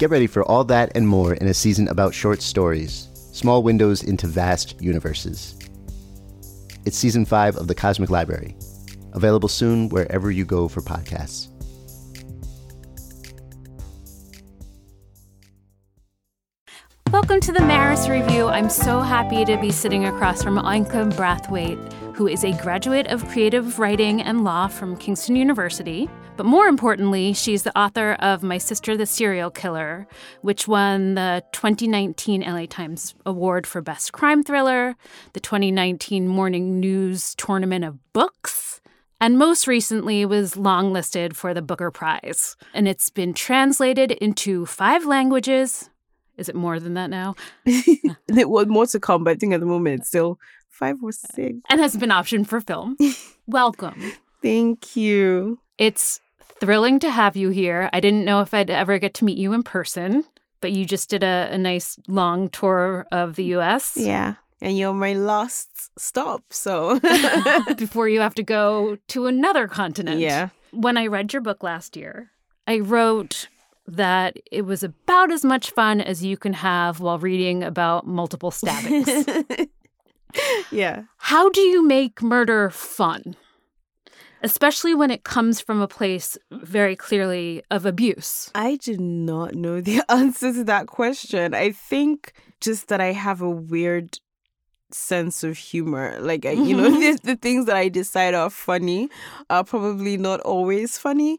Get ready for all that and more in a season about short stories, small windows into vast universes. It's season five of The Cosmic Library, available soon wherever you go for podcasts. Welcome to the Maris Review. I'm so happy to be sitting across from Oyinkan Braithwaite, who is a graduate of creative writing and law from Kingston University. But more importantly, she's the author of My Sister the Serial Killer, which won the 2019 LA Times Award for Best Crime Thriller, the 2019 Morning News Tournament of Books, and most recently was longlisted for the Booker Prize. And it's been translated into five languages, is it more than that now? it was more to come, but I think at the moment it's still five or six. And has been optioned for film. Welcome. Thank you. It's thrilling to have you here. I didn't know if I'd ever get to meet you in person, but you just did a, a nice long tour of the US. Yeah. And you're my last stop, so before you have to go to another continent. Yeah. When I read your book last year, I wrote that it was about as much fun as you can have while reading about multiple stabbings. yeah. How do you make murder fun? Especially when it comes from a place mm. very clearly of abuse. I do not know the answer to that question. I think just that I have a weird sense of humor. Like, you know, mm-hmm. the, the things that I decide are funny are probably not always funny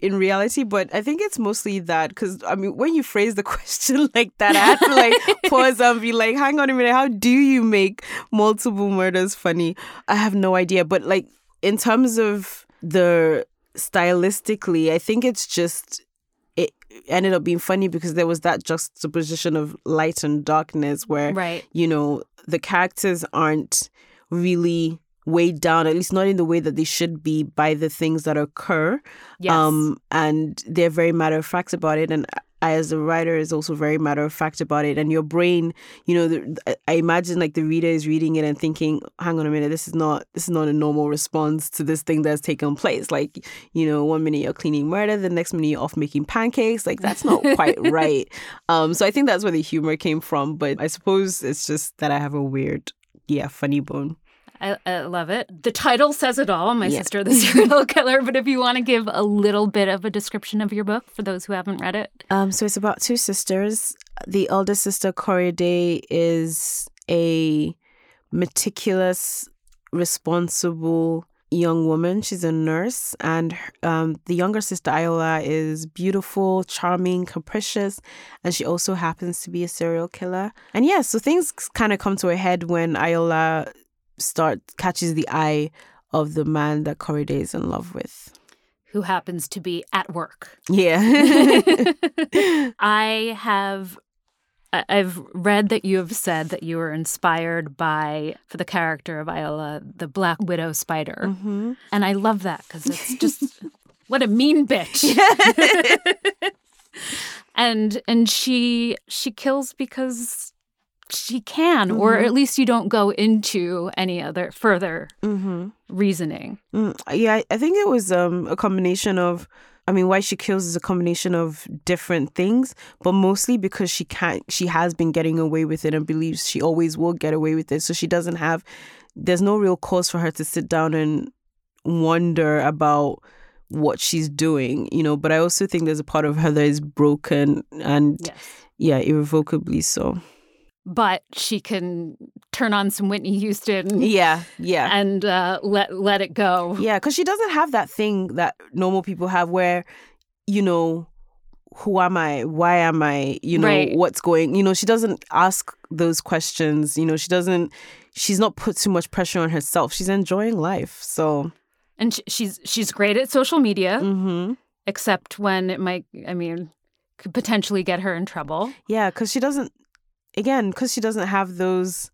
in reality, but I think it's mostly that because I mean, when you phrase the question like that, I had to like pause and be like, hang on a minute, how do you make multiple murders funny? I have no idea. But like, in terms of the stylistically, I think it's just it ended up being funny because there was that juxtaposition of light and darkness where, right. you know, the characters aren't really weighed down, at least not in the way that they should be by the things that occur. Yes. Um, and they're very matter of fact about it. And as a writer, is also very matter of fact about it. And your brain, you know, the, I imagine like the reader is reading it and thinking, "Hang on a minute, this is not this is not a normal response to this thing that's taken place." Like, you know, one minute you're cleaning murder, the next minute you're off making pancakes. Like that's not quite right. Um, so I think that's where the humor came from. But I suppose it's just that I have a weird, yeah, funny bone. I, I, love it. The title says it all. My yeah. sister, the serial killer. But if you want to give a little bit of a description of your book for those who haven't read it, um, so it's about two sisters. The elder sister, Korede, is a meticulous, responsible young woman. She's a nurse, and um, the younger sister Ayoola is beautiful, charming, capricious, and she also happens to be a serial killer. And yeah, so things kind of come to a head when Ayoola start catches the eye of the man that Korede is in love with. Who happens to be at work. Yeah. I have I've read that you have said that you were inspired by for the character of Ayoola, the Black Widow spider. Mm-hmm. And I love that because it's just what a mean bitch. and and she she kills because she can, or Mm-hmm. at least you don't go into any other further reasoning. Mm, yeah, I- I think it was um, a combination of. I mean, why she kills is a combination of different things, but mostly because she can't. She has been getting away with it and believes she always will get away with it. So she doesn't have. There's no real cause for her to sit down and wonder about what she's doing, you know. But I also think there's a part of her that is broken and Yes. yeah, irrevocably so. But she can turn on some Whitney Houston Yeah, yeah. and uh, let let it go. Yeah, because she doesn't have that thing that normal people have where, you know, who am I? Why am I? You know, Right. what's going you know, she doesn't ask those questions. You know, she doesn't she's not put too much pressure on herself. She's enjoying life. So And sh- she's she's great at social media, hmm except when it might. I mean, could potentially get her in trouble. yeah, because she doesn't again, because she doesn't have those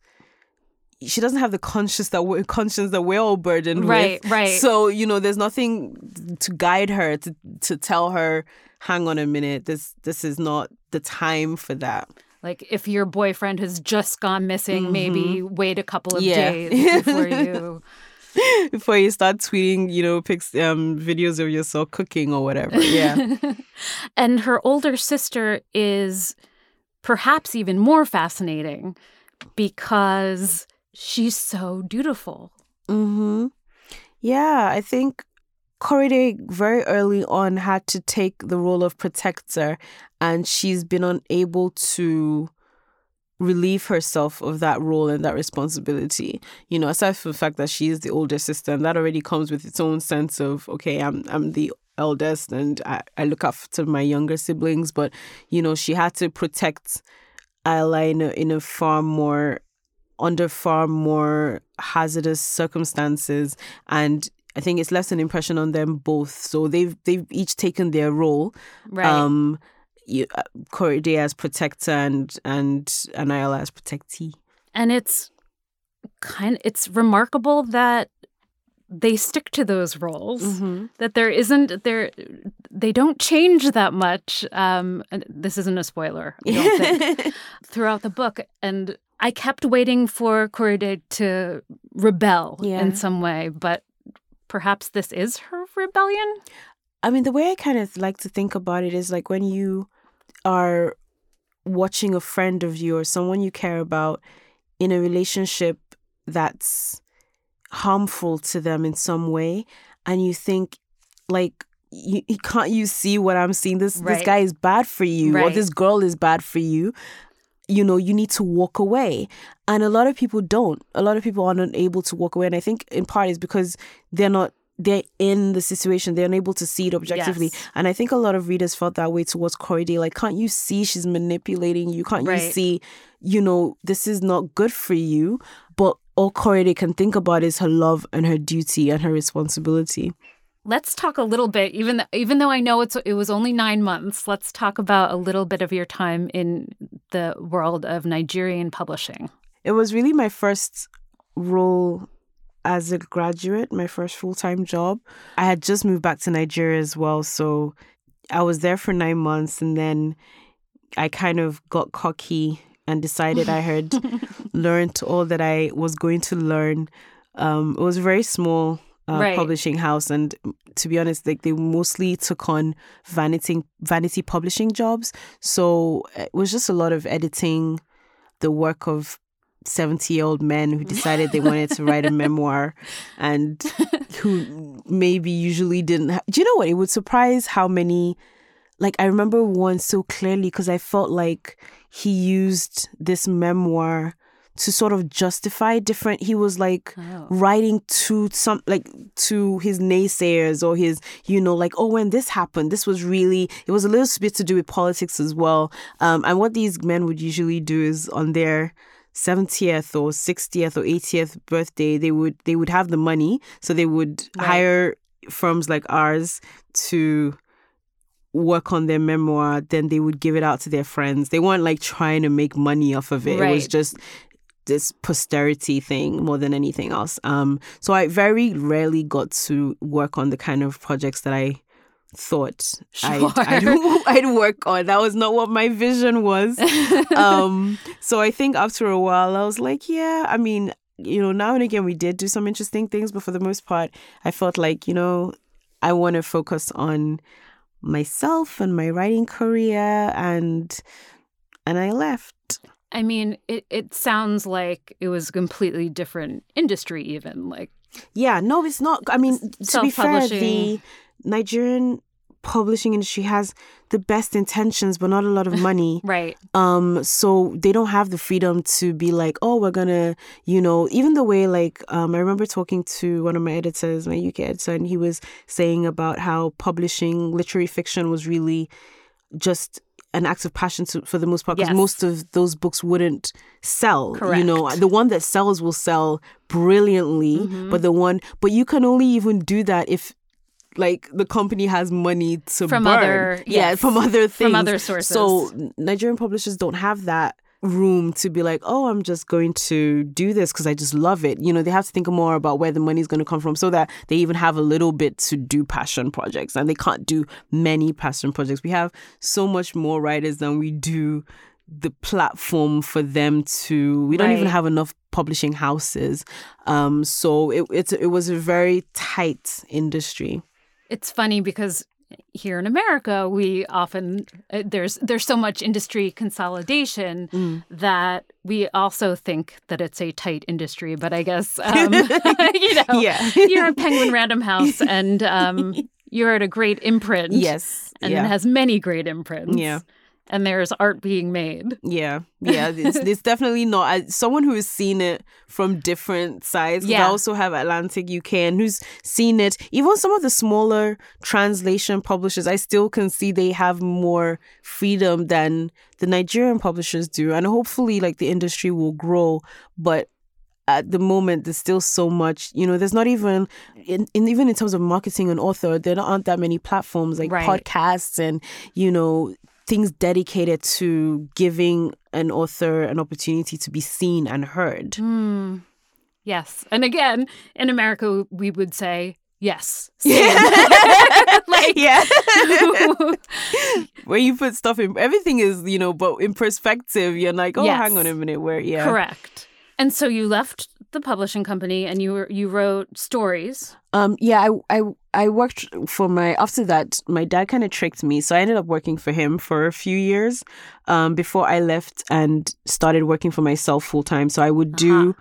she doesn't have the conscience that we're conscience that we're all burdened Right, with. right. right. So, you know, there's nothing to guide her to to tell her, hang on a minute, this this is not the time for that. Like if your boyfriend has just gone missing, maybe wait a couple of Mm-hmm. Yeah. days before you. Before you start tweeting, you know, pics um videos of yourself cooking or whatever. Yeah. and her older sister is perhaps even more fascinating because she's so dutiful. Mm-hmm. Yeah, I think Korede very early on had to take the role of protector, and she's been unable to relieve herself of that role and that responsibility. You know, aside from the fact that she is the older sister, and that already comes with its own sense of okay, I'm I'm the eldest and I, I look after my younger siblings, but you know, she had to protect Ayoola in a, in a far more under far more hazardous circumstances and I think it's left an impression on them both. So they've they've each taken their role. Right. Um, you, uh, Korede as protector and and Anayala as protectee. and it's kind it's remarkable that they stick to those roles Mm-hmm. that there isn't there they don't change that much um and this isn't a spoiler I don't think, throughout the book and i kept waiting for Korede to rebel Yeah. in some way but perhaps this is her rebellion I mean, the way I kind of like to think about it is like when you are watching a friend of you or someone you care about in a relationship that's harmful to them in some way, and you think, like, you, can't you see what I'm seeing? This this guy is bad for you, or this girl is bad for you. You know, you need to walk away. And a lot of people don't. A lot of people are not able to walk away. And I think in part is because they're not they're in the situation. They're unable to see it objectively. Yes. And I think a lot of readers felt that way towards Korede. Like, can't you see she's manipulating you? Can't you see, you know, this is not good for you? But all Korede can think about is her love and her duty and her responsibility. let's talk a little bit even th- even though i know it's it was only 9 months let's talk about a little bit of your time in the world of nigerian publishing It was really my first role as a graduate, my first full time job. I had just moved back to Nigeria as well. So I was there for nine months and then I kind of got cocky and decided I had learned all that I was going to learn. Um, it was a very small uh, Right. publishing house, and to be honest, like they mostly took on vanity vanity publishing jobs. So it was just a lot of editing, the work of 70 year old men who decided they wanted to write a memoir and who maybe usually didn't ha- do you know what it would surprise how many like i remember one so clearly because i felt like he used this memoir to sort of justify different he was like writing to some like to his naysayers or his you know like oh when this happened this was really it was a little bit to do with politics as well. Um and what these men would usually do is on their 70th or 60th or 80th birthday they would they would have the money. So they would hire firms like ours to work on their memoir then they would give it out to their friends they weren't like trying to make money off of it it was just this posterity thing more than anything else um so i very rarely got to work on the kind of projects that i thought Sure. I'd, I'd, I'd work on. That was not what my vision was. um, so I think after a while, I was like, yeah, I mean, you know, now and again, we did do some interesting things, but for the most part, I felt like, you know, I want to focus on myself and my writing career and and I left. I mean, it, it sounds like it was a completely different industry, even. Like, Yeah, no, it's not. I mean, to be fair, the. Nigerian publishing industry has the best intentions, but not a lot of money. right. um so they don't have the freedom to be like oh we're gonna you know even the way like um i remember talking to one of my editors my uk editor and he was saying about how publishing literary fiction was really just an act of passion to, for the most part because Yes. most of those books wouldn't sell Correct. you know the one that sells will sell brilliantly Mm-hmm. but the one but you can only even do that if like the company has money to From burn. other- yeah yes, from other things from other sources. so Nigerian publishers don't have that room to be like, oh, I'm just going to do this because I just love it. You know, they have to think more about where the money's going to come from so that they even have a little bit to do passion projects. And they can't do many passion projects. We have so much more writers than we do the platform for them to we don't even have enough publishing houses um so it it's it was a very tight industry It's funny because here in America, we often uh, there's there's so much industry consolidation Mm. that we also think that it's a tight industry. But I guess um, you know, Yeah. you're at Penguin Random House, and um, you're at a great imprint. yes and yeah it has many great imprints. Yeah. And there's art being made. Yeah, yeah, it's, it's definitely not. I, someone who has seen it from different sides, yeah. I also have Atlantic UK and who's seen it. Even some of the smaller translation publishers, I still can see they have more freedom than the Nigerian publishers do. And hopefully, like the industry will grow, but. At the moment, there's still so much. You know, there's not even, in, in even in terms of marketing an author, there aren't that many platforms like Right. podcasts and you know things dedicated to giving an author an opportunity to be seen and heard. Hmm. Yes, and again, in America, we would say yes. like, yeah. Where you put stuff in, everything is, you know, but in perspective, you're like, oh, Yes. hang on a minute, where, yeah. correct. And so you left the publishing company and you were you wrote stories. Um, yeah, I, I, I worked for my, after that, my dad kind of tricked me. So I ended up working for him for a few years um, before I left and started working for myself full time. So I would do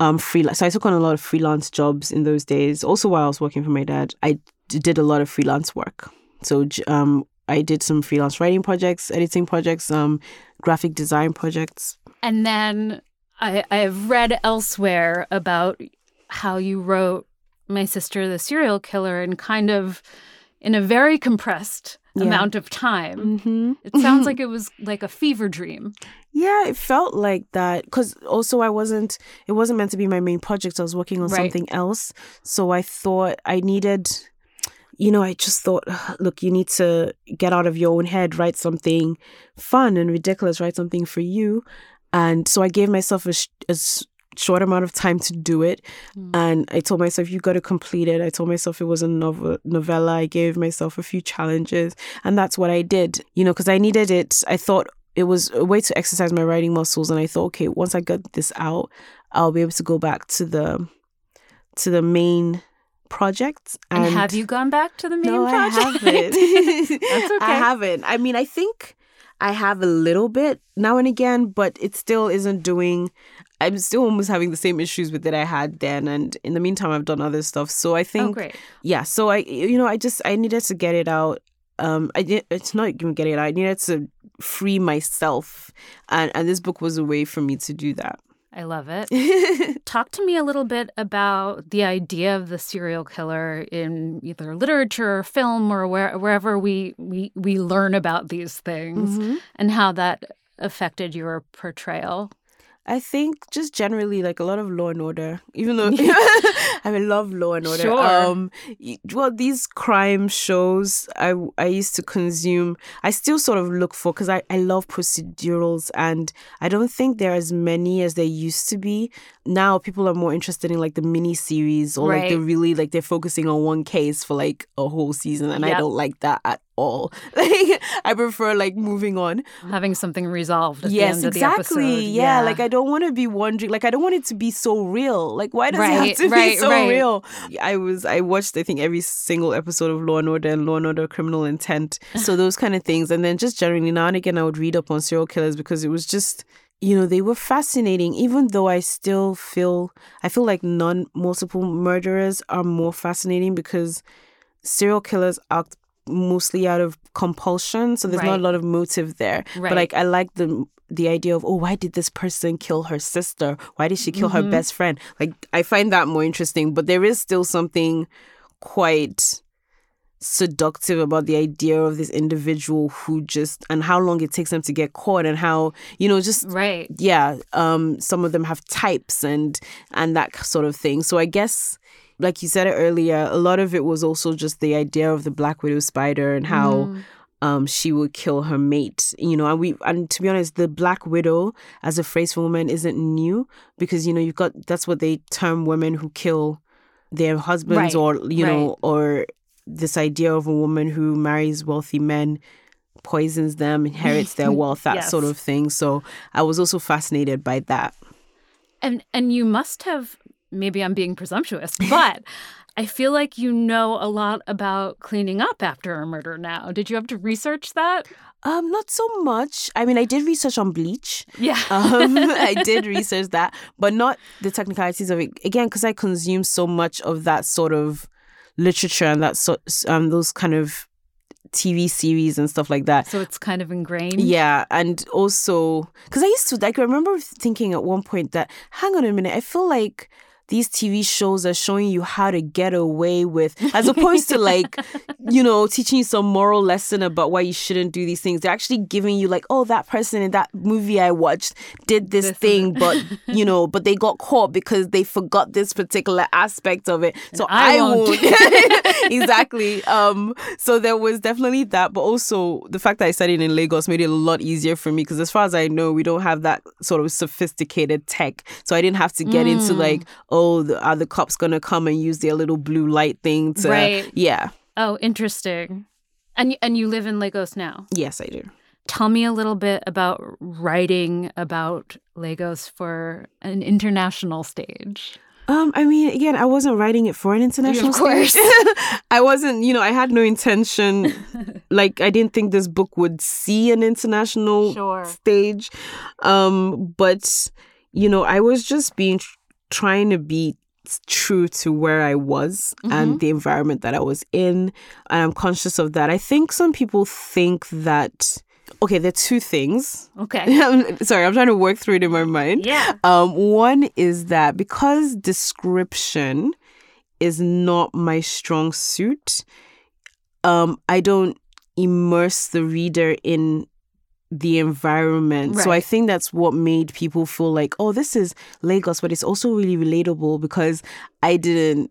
um, freelance. So I took on a lot of freelance jobs in those days. Also, while I was working for my dad, I did a lot of freelance work. So um, I did some freelance writing projects, editing projects, um, graphic design projects. And then I, I have read elsewhere about how you wrote My Sister the Serial Killer in kind of in a very compressed Yeah. amount of time. Mm-hmm. It sounds like it was like a fever dream. Yeah, it felt like that because also I wasn't. It wasn't meant to be my main project. I was working on Right. something else, so I thought I needed. You know, I just thought, look, you need to get out of your own head, write something fun and ridiculous, write something for you, and so I gave myself a, sh- a short amount of time to do it, mm. and I told myself you got to complete it. I told myself it was a novel novella. I gave myself a few challenges, and that's what I did. You know, because I needed it. I thought it was a way to exercise my writing muscles and i thought okay once i get this out i'll be able to go back to the to the main project And, have you gone back to the main no project? i haven't That's okay. i haven't i mean i think i have a little bit now and again but it still isn't doing i'm still almost having the same issues with that i had then. And in the meantime i've done other stuff. So i Oh, think great. yeah so i you know i just i needed to get it out. Um i did it's not even getting it out. I needed to free myself. And and this book was a way for me to do that I love it. Talk to me a little bit about the idea of the serial killer in either literature or film or where, wherever we, we, we learn about these things Mm-hmm. and how that affected your portrayal. I think just generally like a lot of Law and Order, even though I mean, love Law and Order. Sure. Um, well, these crime shows I I used to consume. I still sort of look for because I I love procedurals, and I don't think there are as many as there used to be. Now people are more interested in like the mini series or like the Right. really like they're focusing on one case for like a whole season, and I don't like that at all. Like I prefer like moving on. Having something resolved at Yes, the end of exactly. the episode. Yeah. like I don't want to be wondering. Like I don't want it to be so real. Like why does it have to right, be so right. real? I was I watched I think every single episode of Law and Order and Law and Order Criminal Intent. So those kind of things, and then just generally now and again I would read up on serial killers because it was just you know they were fascinating. Even though I still feel I feel like non multiple murderers are more fascinating because serial killers act mostly out of compulsion so there's not a lot of motive there Right. but like i like the the idea of oh why did this person kill her sister why did she kill Mm-hmm. her best friend like i find that more interesting but there is still something quite seductive about the idea of this individual who just and how long it takes them to get caught and how you know just Right. yeah um some of them have types and and that sort of thing so i guess like you said it earlier a lot of it was also just the idea of the black widow spider and how Mm. um she would kill her mate you know and we and to be honest the black widow as a phrase for women isn't new because you know you've got that's what they term women who kill their husbands Right, or you know or this idea of a woman who marries wealthy men poisons them inherits their wealth that Yes. sort of thing so i was also fascinated by that And and you must have maybe I'm being presumptuous, but I feel like you know a lot about cleaning up after a murder now. Did you have to research that? um not so much i mean i did research on bleach Yeah. um, I did research that, but not the technicalities of it. Again, because I consume so much of that sort of literature and that sort, um, those kind of TV series and stuff like that. so it's kind of ingrained. Yeah, and also because I used to like I remember thinking at one point that hang on a minute, I feel like these TV shows are showing you how to get away with, as opposed to like, you know, teaching you some moral lesson about why you shouldn't do these things. They're actually giving you like, oh, that person in that movie I watched did this, This thing, but you know, but they got caught because they forgot this particular aspect of it. So I I, won't. won't. exactly. Um. So there was definitely that, but also the fact that I studied in Lagos made it a lot easier for me because, as far as I know, we don't have that sort of sophisticated tech. So I didn't have to get into Mm. like, oh, the, are the cops gonna come and use their little blue light thing to? Right. Yeah. Oh, interesting. And and you live in Lagos now. Yes, I do. Tell me a little bit about writing about Lagos for an international stage. Um, I mean, again, I wasn't writing it for an international course. stage. Course. I wasn't, you know, I had no intention. like, I didn't think this book would see an international Sure. stage. Um, but you know, I was just being trying to be true to where I was and the environment that I was in, and I'm conscious of that. I think some people think that. Okay, there are two things. Okay. Sorry, I'm trying to work through it in my mind. Yeah. Um, one is that because description is not my strong suit, um, I don't immerse the reader in the environment. So I think that's what made people feel like, oh, this is Lagos, but it's also really relatable because I didn't,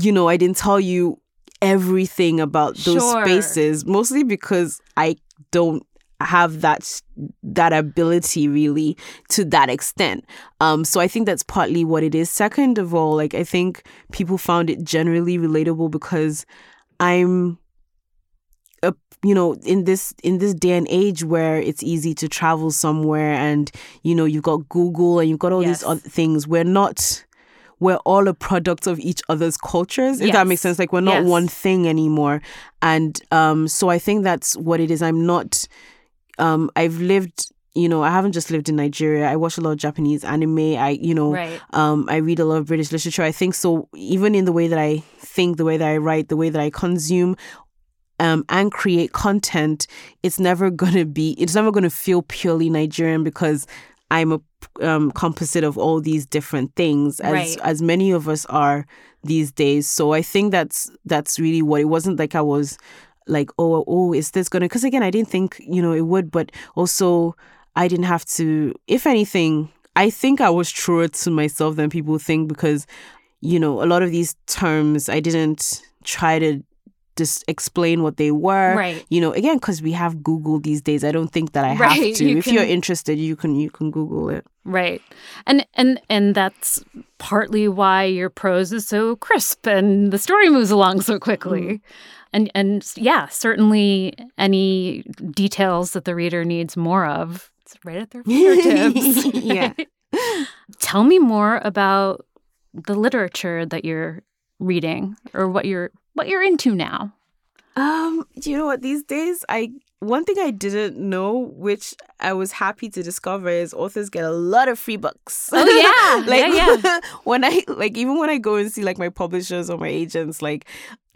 you know, I didn't tell you everything about those Sure. spaces, mostly because I don't have that that ability really to that extent um so i think that's partly what it is second of all like i think people found it generally relatable because i'm a, you know in this in this day and age where it's easy to travel somewhere and you know you've got google and you've got all Yes. these other things we're not we're all a product of each other's cultures if that makes sense. Like we're not Yes. one thing anymore. And um so i think that's what it is. I'm not um i've lived you know i haven't just lived in nigeria. I watch a lot of japanese anime. I you know Right. um i read a lot of british literature. I think so even in the way that i think the way that i write the way that i consume um, and create content, it's never gonna be, it's never gonna feel purely Nigerian because I'm a um, composite of all these different things, as Right. as many of us are these days. So I think that's that's really what it wasn't like. I was like, oh, oh, is this gonna? Because again, I didn't think you know it would, but also I didn't have to. If anything, I think I was truer to myself than people think because, you know, a lot of these terms I didn't try to just explain what they were. Right. You know, again, because we have Google these days. I don't think that I have to. you if you're interested, you can you can Google it. Right. And and and that's partly why your prose is so crisp and the story moves along so quickly. Mm. And and yeah, certainly any details that the reader needs more of, it's right at their fingertips. Yeah. Tell me more about the literature that you're reading or what you're what you're into now. Um, you know what? These days, I one thing I didn't know, which I was happy to discover, is authors get a lot of free books. Oh, yeah. like Yeah, yeah. when I like even when I go and see like my publishers or my agents, like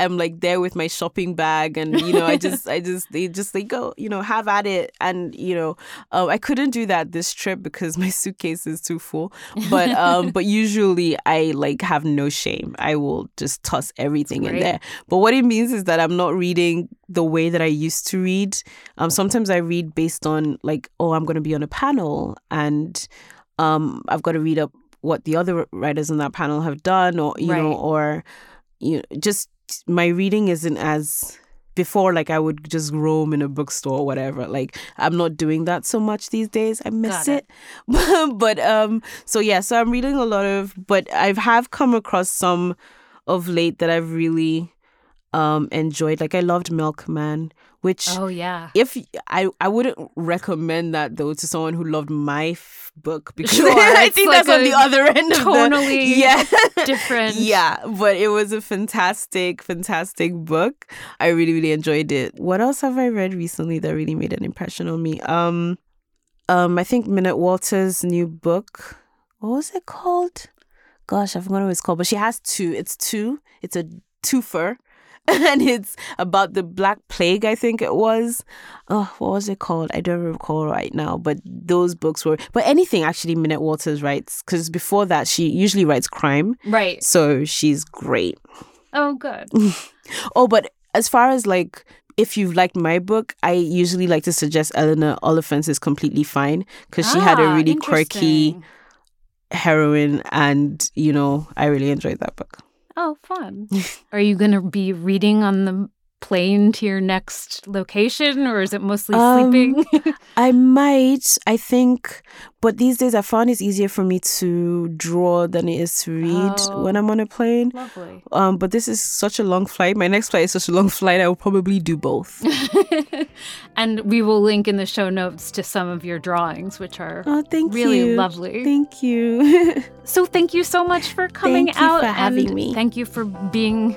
I'm like there with my shopping bag, and you know I just I just they just like go you know have at it, and you know um, I couldn't do that this trip because my suitcase is too full. But um, but usually I like have no shame. I will just toss everything in there. But what it means is that I'm not reading the way that I used to read. Um, sometimes I read based on like, oh, I'm going to be on a panel, and um, I've got to read up what the other writers on that panel have done, or you know, or you know, just my reading isn't as before. Like I would just roam in a bookstore or whatever. Like I'm not doing that so much these days. I miss it. it, but um, so yeah, so I'm reading a lot of, but I have come across some of late that I've really um enjoyed. Like I loved Milkman, which Oh yeah. if I I wouldn't recommend that though to someone who loved my f- book because Sure, I think like that's on the other end of tonally the, yeah. different- yeah but it was a fantastic fantastic book. I really really enjoyed it. What else have I read recently that really made an impression on me? Um um I think Minette Walters new book what was it called? Gosh I forgot what it's called but she has two. It's two. It's a twofer and it's about the Black Plague, I think it was. Oh, what was it called? I don't recall right now. But those books were. But anything actually, Minette Walters writes because before that she usually writes crime, Right. so she's great. Oh good. Oh, but as far as like. If you've liked my book, I usually like to suggest Eleanor Oliphant is completely fine because she had a Ah, really quirky heroine, and you know I really enjoyed that book. Oh, fun. Are you going to be reading on the plane to your next location or is it mostly Um, sleeping? I might, I think, but these days I found it's easier for me to draw than it is to read Oh. when I'm on a plane. Lovely. Um, but this is such a long flight. My next flight is such a long flight. I will probably do both. and we will link in the show notes to some of your drawings, which are Oh, thank really you. lovely. Thank you. so thank you so much for coming Thank you out for having and me. thank you for being